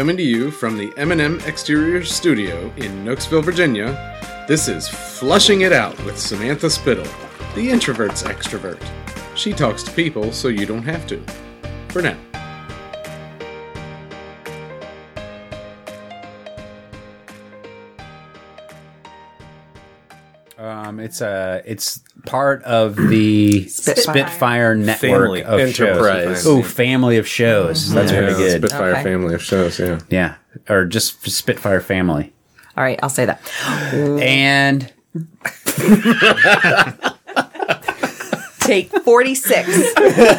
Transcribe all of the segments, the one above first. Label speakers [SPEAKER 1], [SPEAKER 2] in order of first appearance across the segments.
[SPEAKER 1] Coming to you from the M&M Exterior Studio in Nokesville, Virginia, this is Flushing It Out with Samantha Spittle, the introvert's extrovert. She talks to people so you don't have to. For now.
[SPEAKER 2] Um, it's a it's part of the
[SPEAKER 3] Spitfire.
[SPEAKER 2] Spitfire, network
[SPEAKER 4] Family.
[SPEAKER 2] of
[SPEAKER 1] Enterprise.
[SPEAKER 2] shows. Oh, family of shows. That's
[SPEAKER 1] Yeah,
[SPEAKER 2] pretty good.
[SPEAKER 1] Spitfire
[SPEAKER 3] Okay.
[SPEAKER 1] family of shows, yeah.
[SPEAKER 2] yeah, or just Spitfire family.
[SPEAKER 3] All right, I'll say that.
[SPEAKER 2] And
[SPEAKER 3] Take 46.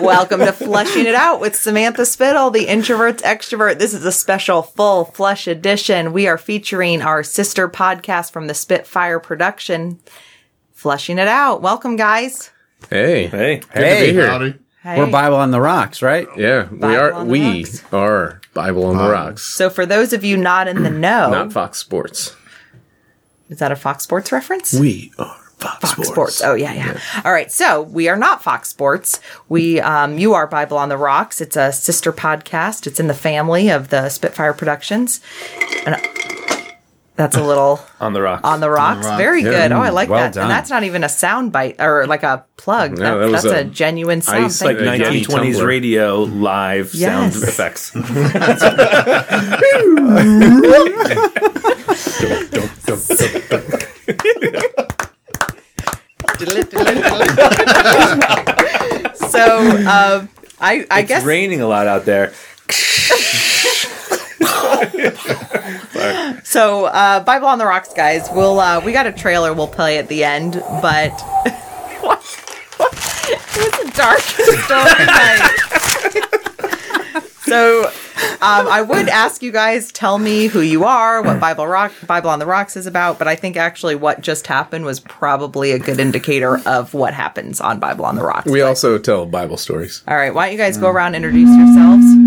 [SPEAKER 3] Welcome to Flushing It Out with Samantha Spittle, the introvert's extrovert. This is a special full flush edition. We are featuring our sister podcast from the Spitfire production, Flushing It Out. Welcome, guys.
[SPEAKER 1] Hey.
[SPEAKER 4] Hey.
[SPEAKER 1] Good to
[SPEAKER 2] Hey.
[SPEAKER 1] be here.
[SPEAKER 5] Howdy.
[SPEAKER 3] Hey.
[SPEAKER 2] we're Bible on the rocks, right?
[SPEAKER 1] Yeah, we are we
[SPEAKER 3] rocks.
[SPEAKER 1] are Bible on the Rocks.
[SPEAKER 3] So, for those of you not in the know,
[SPEAKER 1] Not Fox Sports.
[SPEAKER 3] is that a Fox Sports reference?
[SPEAKER 1] We are Fox,
[SPEAKER 3] Fox
[SPEAKER 1] Sports.
[SPEAKER 3] Sports. Oh yeah, yeah, All right. So we are not Fox Sports. We, um, you are Bible on the Rocks. It's a sister podcast. It's in the family of the Spitfire Productions, and uh, that's a little
[SPEAKER 4] On the rocks.
[SPEAKER 3] on the rocks.
[SPEAKER 5] rocks.
[SPEAKER 3] Very good. Oh, I like
[SPEAKER 2] Well
[SPEAKER 3] that.
[SPEAKER 2] done.
[SPEAKER 3] And that's not even a sound bite or like a plug.
[SPEAKER 1] No,
[SPEAKER 3] That-
[SPEAKER 1] that was
[SPEAKER 3] that's a,
[SPEAKER 1] a
[SPEAKER 3] genuine sound.
[SPEAKER 1] ice
[SPEAKER 3] Thank
[SPEAKER 1] like
[SPEAKER 3] you.
[SPEAKER 1] a Yeti
[SPEAKER 4] 1920s radio live
[SPEAKER 3] Yes.
[SPEAKER 4] sound effects.
[SPEAKER 3] so um, I, I
[SPEAKER 4] it's
[SPEAKER 3] guess
[SPEAKER 4] raining a lot out there.
[SPEAKER 3] So, uh, Bible on the Rocks, guys. We'll uh, we got a trailer we'll play at the end, but what? What? it was a dark story night. so, um, I would ask you guys tell me who you are, what Bible Rock Bible on the Rocks is about, but I think actually what just happened was probably a good indicator of what happens on Bible on the Rocks.
[SPEAKER 1] We also tell Bible stories.
[SPEAKER 3] All right, why don't you guys go around and introduce yourselves?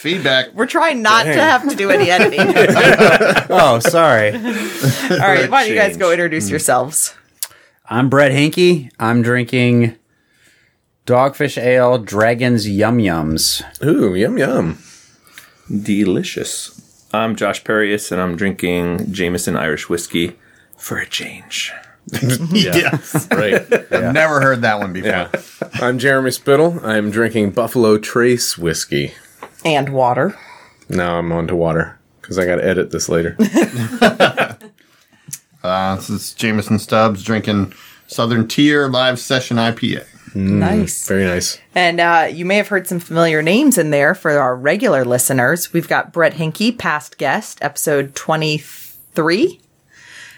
[SPEAKER 5] Feedback.
[SPEAKER 3] We're trying not to have to do any editing.
[SPEAKER 2] Oh, sorry.
[SPEAKER 3] All right, why don't you guys go introduce hmm. yourselves?
[SPEAKER 2] I'm Brett Hinky. I'm drinking Dogfish Ale Dragon's Yum Yums.
[SPEAKER 1] Ooh, yum yum.
[SPEAKER 4] Delicious. I'm Josh Perius, and I'm drinking Jameson Irish whiskey for a change. yeah.
[SPEAKER 5] Yes.
[SPEAKER 1] Right.
[SPEAKER 5] I've never heard that one before.
[SPEAKER 1] yeah. I'm Jeremy Spittle. I'm drinking Buffalo Trace whiskey.
[SPEAKER 3] And water.
[SPEAKER 1] Now I'm on to water because I got to edit this later.
[SPEAKER 5] Uh, this is Jameson Stubbs drinking Southern Tier Live Session IPA.
[SPEAKER 3] Nice.
[SPEAKER 1] Very nice.
[SPEAKER 3] And uh, you may have heard some familiar names in there for our regular listeners. We've got Brett Hinky, past guest, episode 23.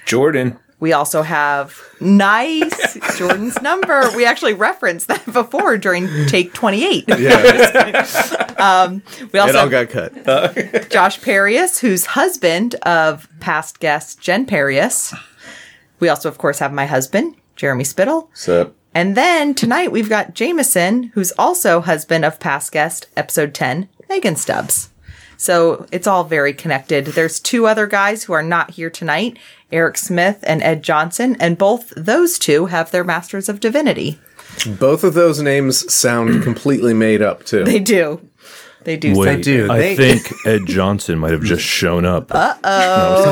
[SPEAKER 4] Jordan.
[SPEAKER 3] We also have nice Jordan's number. We actually referenced that before during take 28.
[SPEAKER 1] Yeah, um,
[SPEAKER 3] We also
[SPEAKER 1] it all got cut.
[SPEAKER 3] Josh Perius, who's husband of past guest Jen Perius. We also, of course, have my husband, Jeremy Spittle.
[SPEAKER 1] So,
[SPEAKER 3] And then tonight we've got Jameson, who's also husband of past guest, episode 10, Megan Stubbs. So it's all very connected. There's two other guys who are not here tonight, Eric Smith and Ed Johnson, and both those two have their Masters of Divinity.
[SPEAKER 1] both of those names sound completely made up, too.
[SPEAKER 3] They do. They do.
[SPEAKER 2] They do.
[SPEAKER 4] I
[SPEAKER 2] They-
[SPEAKER 4] think Ed Johnson might have just shown up. Uh oh.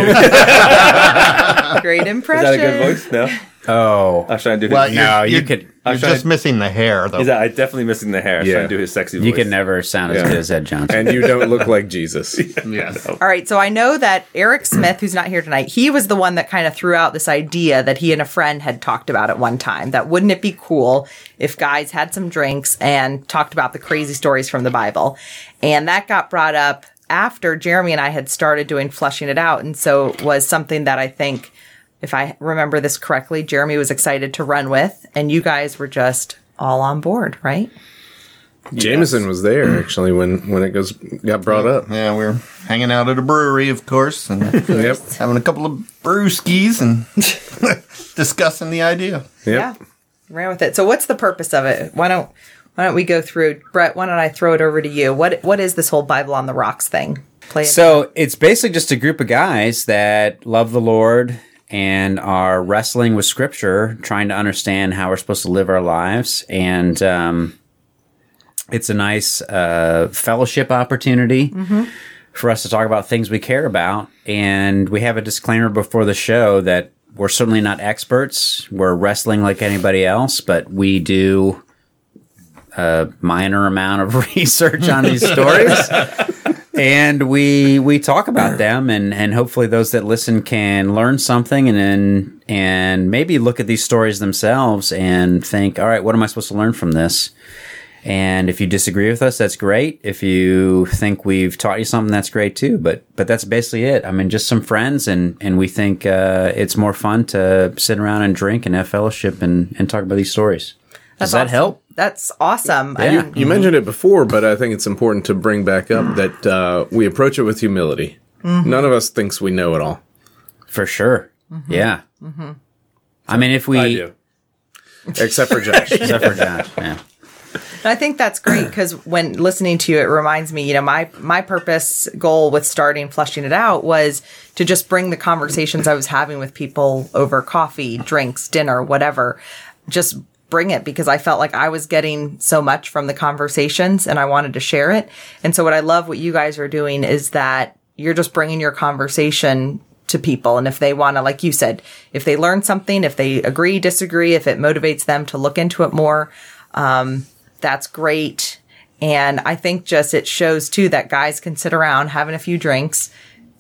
[SPEAKER 3] No, Great
[SPEAKER 4] Is
[SPEAKER 3] impression.
[SPEAKER 4] that a good voice? No.
[SPEAKER 2] Oh.
[SPEAKER 4] I was trying to do
[SPEAKER 5] Well,
[SPEAKER 4] his.
[SPEAKER 5] you're,
[SPEAKER 2] No, you could-
[SPEAKER 5] You're just
[SPEAKER 4] to-
[SPEAKER 5] missing the hair, though.
[SPEAKER 4] Is that, I'm definitely missing the hair. I was
[SPEAKER 1] Yeah.
[SPEAKER 4] trying to do his sexy voice.
[SPEAKER 2] You can never sound as
[SPEAKER 1] Yeah.
[SPEAKER 2] good as Ed Johnson.
[SPEAKER 1] and you don't look like Jesus.
[SPEAKER 5] yes.
[SPEAKER 3] All right, so I know that Eric Smith, who's not here tonight, he was the one that kind of threw out this idea that he and a friend had talked about at one time. That wouldn't it be cool if guys had some drinks and talked about the crazy stories from the Bible? And that got brought up after Jeremy and I had started doing Flushing It Out. And so it was something that I think, if I remember this correctly, Jeremy was excited to run with, and you guys were just all on board, right?
[SPEAKER 1] Jameson was there, actually, when, when it goes got brought up.
[SPEAKER 5] Yeah, we we're hanging out at a brewery, of course, and
[SPEAKER 1] Yep.
[SPEAKER 5] having a couple of brewskis and discussing the idea.
[SPEAKER 3] Yeah. Ran with it. So what's the purpose of it? Why don't why don't we go through Brett, why don't I throw it over to you? What what is this whole Bible on the rocks thing? Play it.
[SPEAKER 2] So it's basically just a group of guys that love the Lord and are wrestling with Scripture, trying to understand how we're supposed to live our lives. And um, it's a nice uh, fellowship opportunity for us to talk about things we care about. And we have a disclaimer before the show that we're certainly not experts. We're wrestling like anybody else, but we do a minor amount of research on these stories. and we we talk about them and and hopefully those that listen can learn something and then and maybe look at these stories themselves and think all right what am i supposed to learn from this? And if you disagree with us that's great. If you think we've taught you something that's great too. But but that's basically it. I mean just some friends and and we think uh, it's more fun to sit around and drink and have fellowship and and talk about these stories. Does that
[SPEAKER 3] awesome.
[SPEAKER 2] help
[SPEAKER 3] That's awesome. I
[SPEAKER 2] Yeah.
[SPEAKER 3] didn't-
[SPEAKER 1] You mm-hmm. mentioned it before, but I think it's important to bring back up mm. that uh, we approach it with humility. Mm-hmm. None of us thinks we know it all.
[SPEAKER 2] for sure mm-hmm. yeah i mean if we
[SPEAKER 1] I do. Except for Josh.
[SPEAKER 2] except for Josh, yeah
[SPEAKER 3] And I think that's great because when listening to you, it reminds me, you know, my my purpose goal with starting flushing it out was to just bring the conversations I was having with people over coffee, drinks, dinner, whatever, just bring it because I felt like I was getting so much from the conversations and I wanted to share it. And so what I love what you guys are doing is that you're just bringing your conversation to people. And if they want to, like you said, if they learn something, if they agree, disagree, if it motivates them to look into it more, um, that's great. And I think just it shows too that guys can sit around having a few drinks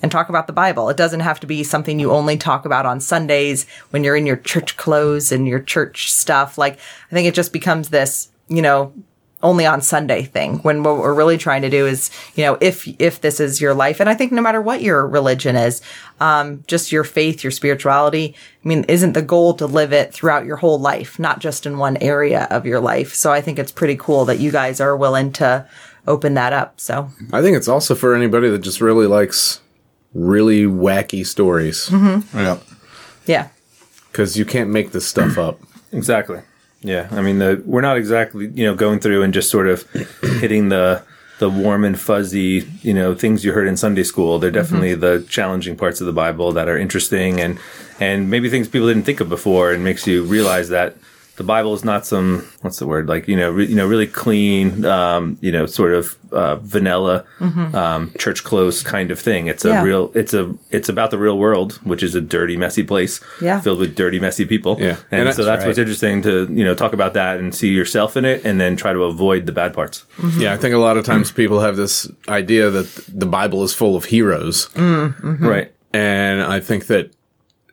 [SPEAKER 3] and talk about the Bible. It doesn't have to be something you only talk about on Sundays when you're in your church clothes and your church stuff. Like, I think it just becomes this, you know, only on Sunday thing when what we're really trying to do is, you know, if, if this is your life, and I think no matter what your religion is, um, just your faith, your spirituality, I mean, isn't the goal to live it throughout your whole life, not just in one area of your life. So I think it's pretty cool that you guys are willing to open that up. So
[SPEAKER 1] I think it's also for anybody that just really likes really wacky stories mm-hmm.
[SPEAKER 5] Yeah.
[SPEAKER 3] yeah.
[SPEAKER 1] because you can't make this stuff up.
[SPEAKER 4] Exactly. Yeah, I mean, the, we're not exactly you know going through and just sort of hitting the the warm and fuzzy you know things you heard in Sunday school. They're mm-hmm. definitely the challenging parts of the Bible that are interesting and and maybe things people didn't think of before, and makes you realize that the Bible is not some what's the word like you know re, you know really clean um, you know sort of uh, vanilla um, church clothes kind of thing. It's a
[SPEAKER 3] Yeah.
[SPEAKER 4] real it's a it's about the real world, which is a dirty, messy place
[SPEAKER 3] Yeah.
[SPEAKER 4] filled with dirty, messy people.
[SPEAKER 1] Yeah.
[SPEAKER 4] and,
[SPEAKER 1] And
[SPEAKER 4] so
[SPEAKER 1] that's
[SPEAKER 4] that's what's interesting to you know talk about that and see yourself in it, and then try to avoid the bad parts.
[SPEAKER 1] Yeah, I think a lot of times people have this idea that the Bible is full of heroes.
[SPEAKER 4] Right.
[SPEAKER 1] And I think that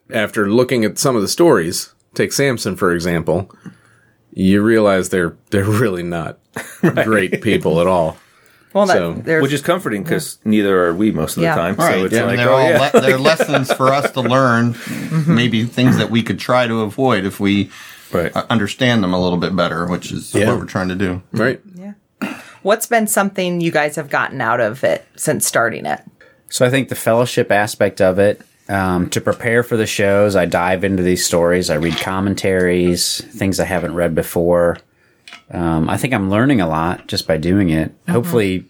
[SPEAKER 1] after looking at some of the stories, take Samson for example, you realize they're they're really not great people at all.
[SPEAKER 3] Well,
[SPEAKER 1] So-
[SPEAKER 3] there's,
[SPEAKER 4] Which is comforting because neither are we most of
[SPEAKER 3] Yeah.
[SPEAKER 4] the time.
[SPEAKER 5] Right.
[SPEAKER 4] So it's
[SPEAKER 5] yeah,
[SPEAKER 4] like,
[SPEAKER 5] they're
[SPEAKER 4] oh,
[SPEAKER 5] all
[SPEAKER 4] yeah.
[SPEAKER 5] le- they're lessons for us to learn. Maybe things that we could try to avoid if we
[SPEAKER 4] right.
[SPEAKER 5] uh, understand them a little bit better, which is
[SPEAKER 1] Yeah.
[SPEAKER 5] what we're trying to do.
[SPEAKER 1] Right? Yeah.
[SPEAKER 3] What's been something you guys have gotten out of it since starting it?
[SPEAKER 2] So I think the fellowship aspect of it, um, to prepare for the shows, I dive into these stories. I read commentaries, things I haven't read before. Um, I think I'm learning a lot just by doing it. Hopefully,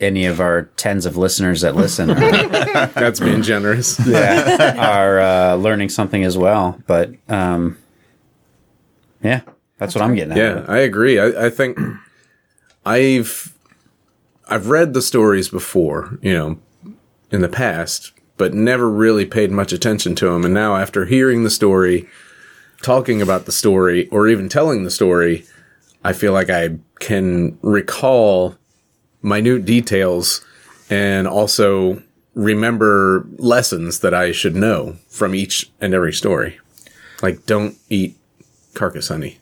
[SPEAKER 2] any of our tens of listeners that listen are,
[SPEAKER 1] That's being generous.
[SPEAKER 2] are uh, learning something as well. But um, yeah, that's, what I'm getting at.
[SPEAKER 1] Yeah, I agree. I, I think I've I've read the stories before, you know, in the past, but never really paid much attention to him. And now, after hearing the story, talking about the story, or even telling the story, I feel like I can recall minute details and also remember lessons that I should know from each and every story. Like, don't eat carcass honey.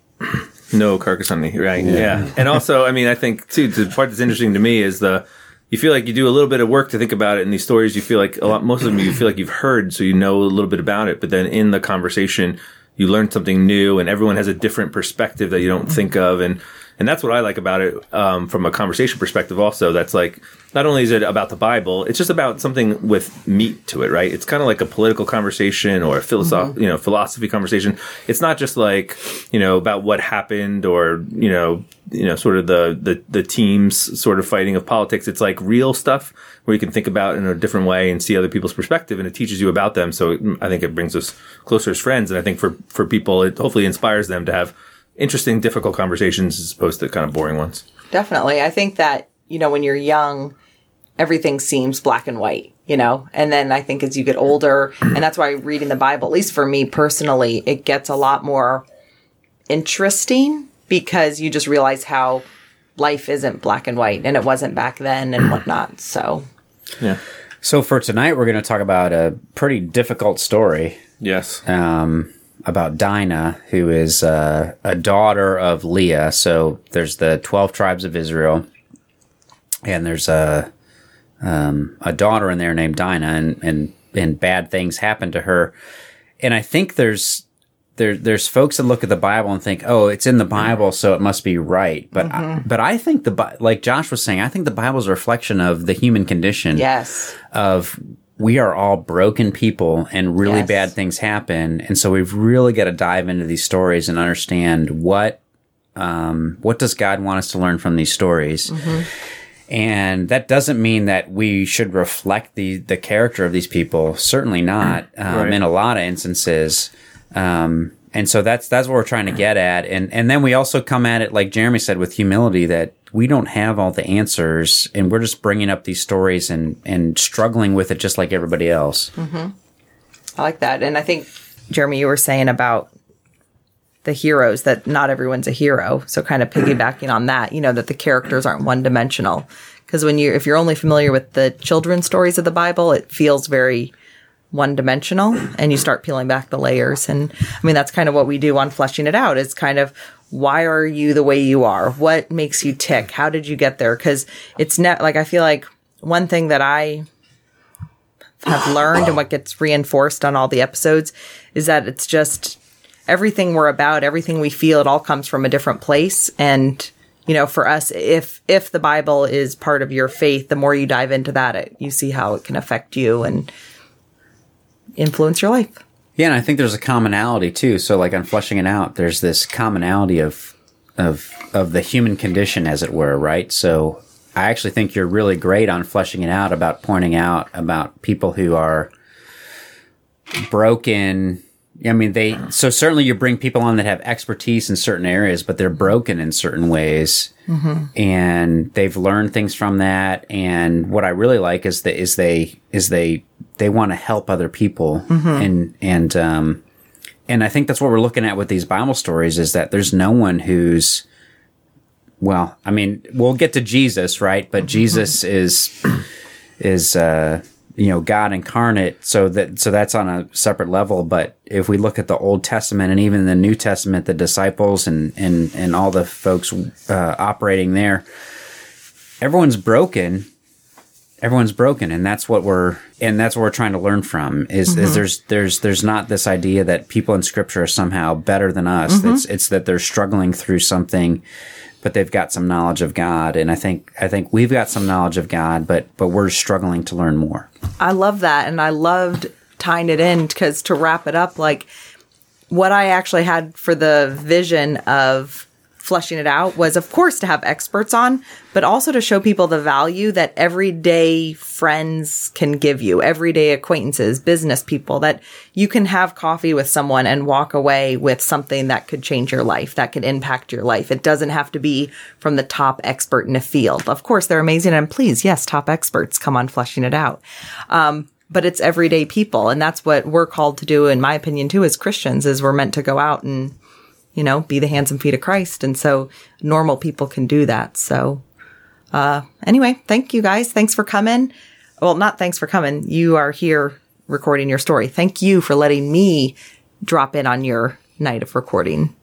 [SPEAKER 4] No carcass honey, right? Yeah. And also, I mean, I think too the part that's interesting to me is the you feel like you do a little bit of work to think about it in these stories. You feel like a lot, most of them you feel like you've heard, so you know a little bit about it. But then in the conversation, you learn something new, and everyone has a different perspective that you don't think of, and and that's what I like about it um, from a conversation perspective. Also, that's like not only is it about the Bible, it's just about something with meat to it, right? It's kind of like a political conversation or a philosoph- you know, philosophy conversation. It's not just like you know about what happened or you know, you know, sort of the the the teams sort of fighting of politics. It's like real stuff where you can think about it in a different way and see other people's perspective, and it teaches you about them. So I think it brings us closer as friends, and I think for for people, it hopefully inspires them to have interesting, difficult conversations as opposed to kind of boring ones.
[SPEAKER 3] definitely. I think that, you know, when you're young, everything seems black and white, you know? And then I think as you get older, and that's why reading the Bible, at least for me personally, it gets a lot more interesting because you just realize how life isn't black and white and it wasn't back then and whatnot. So,
[SPEAKER 4] Yeah.
[SPEAKER 2] So for tonight, we're going to talk about a pretty difficult story
[SPEAKER 4] Yes.
[SPEAKER 2] um, about Dinah, who is uh, a daughter of Leah. So there's the twelve tribes of Israel, and there's a um, a daughter in there named Dinah, and and and bad things happen to her. And I think there's there there's folks that look at the Bible and think, oh, it's in the Bible, so it must be right. But I, but I think the like Josh was saying, I think the Bible is a reflection of the human condition
[SPEAKER 3] yes.
[SPEAKER 2] of we are all broken people and really
[SPEAKER 3] Yes.
[SPEAKER 2] bad things happen and so we've really got to dive into these stories and understand what um, what does god want us to learn from these stories and that doesn't mean that we should reflect the the character of these people certainly not um,
[SPEAKER 4] Right.
[SPEAKER 2] in a lot of instances um, and so that's that's what we're trying to get at and and then we also come at it like jeremy said with humility that we don't have all the answers and we're just bringing up these stories and and struggling with it just like everybody else mm-hmm.
[SPEAKER 3] I like that. And I think, Jeremy, you were saying about the heroes that not everyone's a hero. So kind of piggybacking on that, you know, that the characters aren't one dimensional. Because when you, if you're only familiar with the children's stories of the Bible, it feels very one dimensional and you start peeling back the layers. And I mean, that's kind of what we do on fleshing it out is kind of why are you the way you are? What makes you tick? How did you get there? Cause it's not like, I feel like one thing that I have learned and what gets reinforced on all the episodes is that it's just everything we're about, everything we feel, it all comes from a different place. And, you know, for us, if, if the Bible is part of your faith, the more you dive into that, it, you see how it can affect you and influence your life.
[SPEAKER 2] yeah and i think there's a commonality too. So like on fleshing it out there's this commonality of of of the human condition as it were right? So i actually think you're really great on fleshing it out about pointing out about people who are broken. I mean, they so certainly you bring people on that have expertise in certain areas, but they're broken in certain ways, mm-hmm. and they've learned things from that. And what I really like is that is they is they they want to help other people, and and um, and I think that's what we're looking at with these Bible stories is that there's no one who's well, I mean, we'll get to Jesus, right? But Jesus is is uh you know God incarnate. So that so that's on a separate level. But if we look at the Old Testament and even the New Testament the disciples and and and all the folks uh, operating there everyone's broken everyone's broken and that's what we're and that's what we're trying to learn from is is mm-hmm. there's there's there's not this idea that people in scripture are somehow better than us. Mm-hmm. It's it's that they're struggling through something but they've got some knowledge of God. And I think I think we've got some knowledge of God but but we're struggling to learn more.
[SPEAKER 3] I love that. And I loved tying it in because to wrap it up, like what I actually had for the vision of fleshing it out was, of course, to have experts on, but also to show people the value that everyday friends can give you, everyday acquaintances, business people, that you can have coffee with someone and walk away with something that could change your life, that could impact your life. It doesn't have to be from the top expert in a field. Of course, they're amazing. And please, yes, top experts come on fleshing it out um, but it's everyday people and that's what we're called to do in my opinion too as christians is we're meant to go out and you know be the hands and feet of christ. And so normal people can do that. So uh anyway thank you guys. Thanks for coming. Well not thanks for coming. You are here recording your story. Thank you for letting me drop in on your night of recording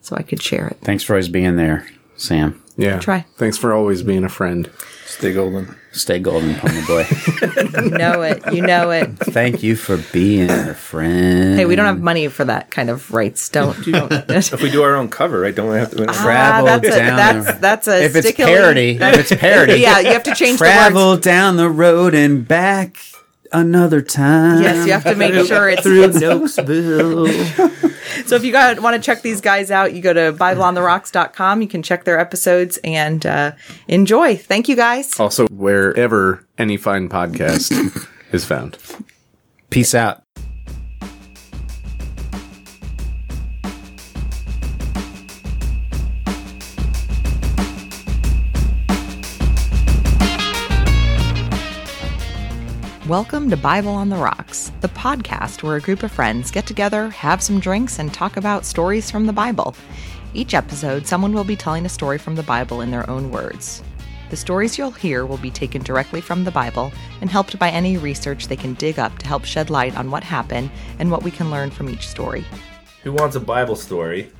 [SPEAKER 3] so i could share it.
[SPEAKER 2] Thanks for always being there Sam
[SPEAKER 1] Yeah.
[SPEAKER 3] Try.
[SPEAKER 1] Thanks for always being a friend.
[SPEAKER 4] Stay golden.
[SPEAKER 2] stay golden pony boy
[SPEAKER 3] you know it you know it
[SPEAKER 2] thank you for being a friend
[SPEAKER 3] hey we don't have money for that kind of rights don't you don't
[SPEAKER 4] If we do our own cover, right? Don't we have to?
[SPEAKER 2] Travel
[SPEAKER 3] Ah, that's a,
[SPEAKER 2] down
[SPEAKER 3] that's
[SPEAKER 2] the-
[SPEAKER 3] that's a
[SPEAKER 2] if it's parody if it's parody
[SPEAKER 3] yeah, you have to change the
[SPEAKER 2] travel
[SPEAKER 3] words.
[SPEAKER 2] down the road and back another time
[SPEAKER 3] Yes, you have to make sure it's,
[SPEAKER 4] Through
[SPEAKER 3] it's-
[SPEAKER 4] Nokesville.
[SPEAKER 3] so if you got want to check these guys out, you go to BibleOnTheRocks.com. You can check their episodes and uh, enjoy. Thank you guys.
[SPEAKER 1] Also, wherever any fine podcast is found.
[SPEAKER 2] peace out
[SPEAKER 3] Welcome to Bible on the Rocks, the podcast where a group of friends get together, have some drinks, and talk about stories from the Bible. Each episode, someone will be telling a story from the Bible in their own words. The stories you'll hear will be taken directly from the Bible and helped by any research they can dig up to help shed light on what happened and what we can learn from each story.
[SPEAKER 4] Who wants a Bible story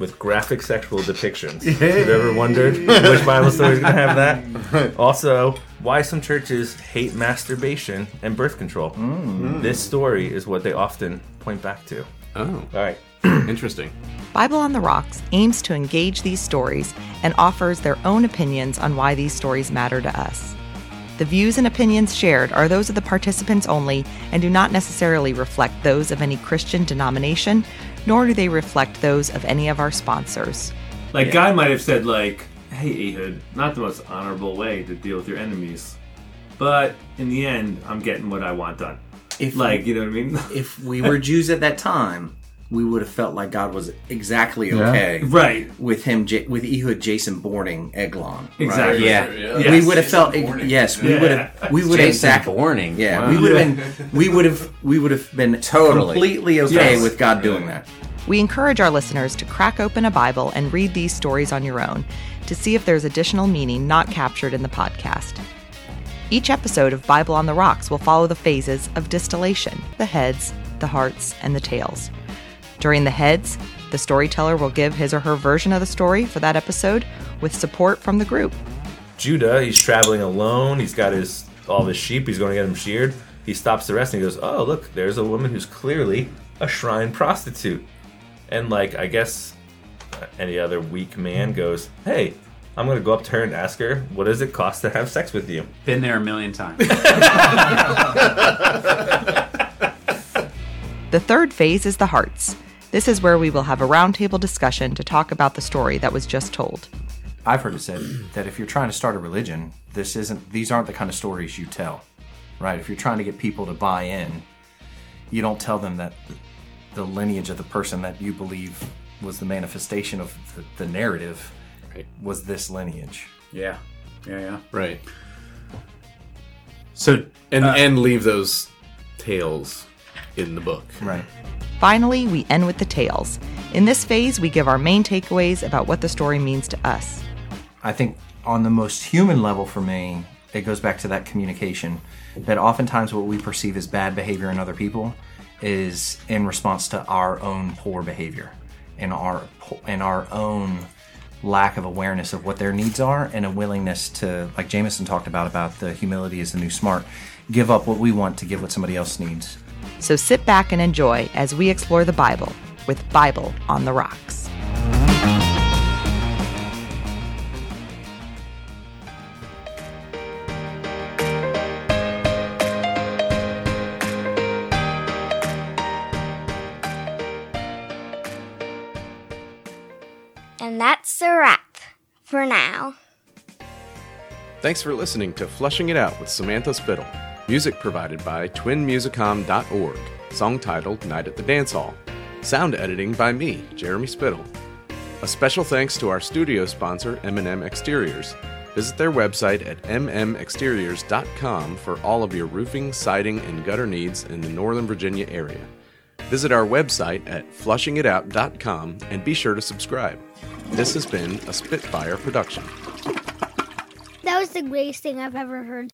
[SPEAKER 4] with graphic sexual depictions? Have you ever wondered which Bible story is going to have that? Also, why some churches hate masturbation and birth control. Mm. This story is what they often point back to.
[SPEAKER 1] Oh,
[SPEAKER 4] All right.
[SPEAKER 1] interesting.
[SPEAKER 3] Bible on the Rocks aims to engage these stories and offers their own opinions on why these stories matter to us. The views and opinions shared are those of the participants only and do not necessarily reflect those of any Christian denomination, nor do they reflect those of any of our sponsors.
[SPEAKER 6] Like God might have said, like, "Hey, Ehud, not the most honorable way to deal with your enemies, but in the end, I'm getting what I want done."
[SPEAKER 7] If
[SPEAKER 6] Like, you know what I mean?
[SPEAKER 7] if we were Jews at that time, we would have felt like God was exactly okay
[SPEAKER 6] right.
[SPEAKER 7] with him, J- with Ehud Jason boarding Eglon. right?
[SPEAKER 6] Exactly.
[SPEAKER 2] Yeah.
[SPEAKER 6] Yes.
[SPEAKER 7] We would have felt yes. We would have. We would have
[SPEAKER 2] Jason
[SPEAKER 7] exactly.
[SPEAKER 2] Borning.
[SPEAKER 7] Yeah, we would have been. We would have. We would have been
[SPEAKER 2] Totally.
[SPEAKER 7] completely okay
[SPEAKER 6] Yes.
[SPEAKER 7] with God doing that.
[SPEAKER 3] We encourage our listeners to crack open a Bible and read these stories on your own to see if there's additional meaning not captured in the podcast. Each episode of Bible on the Rocks will follow the phases of distillation the heads, the hearts, and the tails. During the heads, the storyteller will give his or her version of the story for that episode with support from the group.
[SPEAKER 4] Judah, he's traveling alone. He's got his all his sheep. He's going to get them sheared. He stops the rest and he goes, "Oh, look, there's a woman who's clearly a shrine prostitute." And like, I guess any other weak man goes, "Hey, I'm going to go up to her and ask her, what does it cost to have sex with you?"
[SPEAKER 2] Been there a million times.
[SPEAKER 3] The third phase is the hearts. This is where we will have a roundtable discussion to talk about the story that was just told.
[SPEAKER 8] I've heard it said that if you're trying to start a religion, this isn't these aren't the kind of stories you tell. Right? If you're trying to get people to buy in, you don't tell them that the lineage of the person that you believe was the manifestation of the, the narrative
[SPEAKER 1] Right.
[SPEAKER 8] was this lineage.
[SPEAKER 2] yeah. Yeah, yeah.
[SPEAKER 1] Right. So and uh, and leave those tales in the book.
[SPEAKER 8] Right.
[SPEAKER 3] Finally, we end with the tales. In this phase, we give our main takeaways about what the story means to us.
[SPEAKER 8] I think on the most human level for me, it goes back to that communication. That oftentimes what we perceive as bad behavior in other people is in response to our own poor behavior and our and our own lack of awareness of what their needs are and a willingness to, like Jameson talked about, about the humility is the new smart, give up what we want to give what somebody else needs.
[SPEAKER 3] So sit back and enjoy as we explore the Bible with Bible on the Rocks.
[SPEAKER 9] And that's a wrap for now.
[SPEAKER 1] Thanks for listening to Flushing It Out with Samantha Spittle. Music provided by twinmusicom.org. Song titled Night at the Dance Hall. Sound editing by me, Jeremy Spittle. A special thanks to our studio sponsor, M&M Exteriors. Visit their website at mmexteriors.com for all of your roofing, siding, and gutter needs in the Northern Virginia area. Visit our website at flushingitout.com and be sure to subscribe. This has been a Spitfire production.
[SPEAKER 9] That was the greatest thing I've ever heard.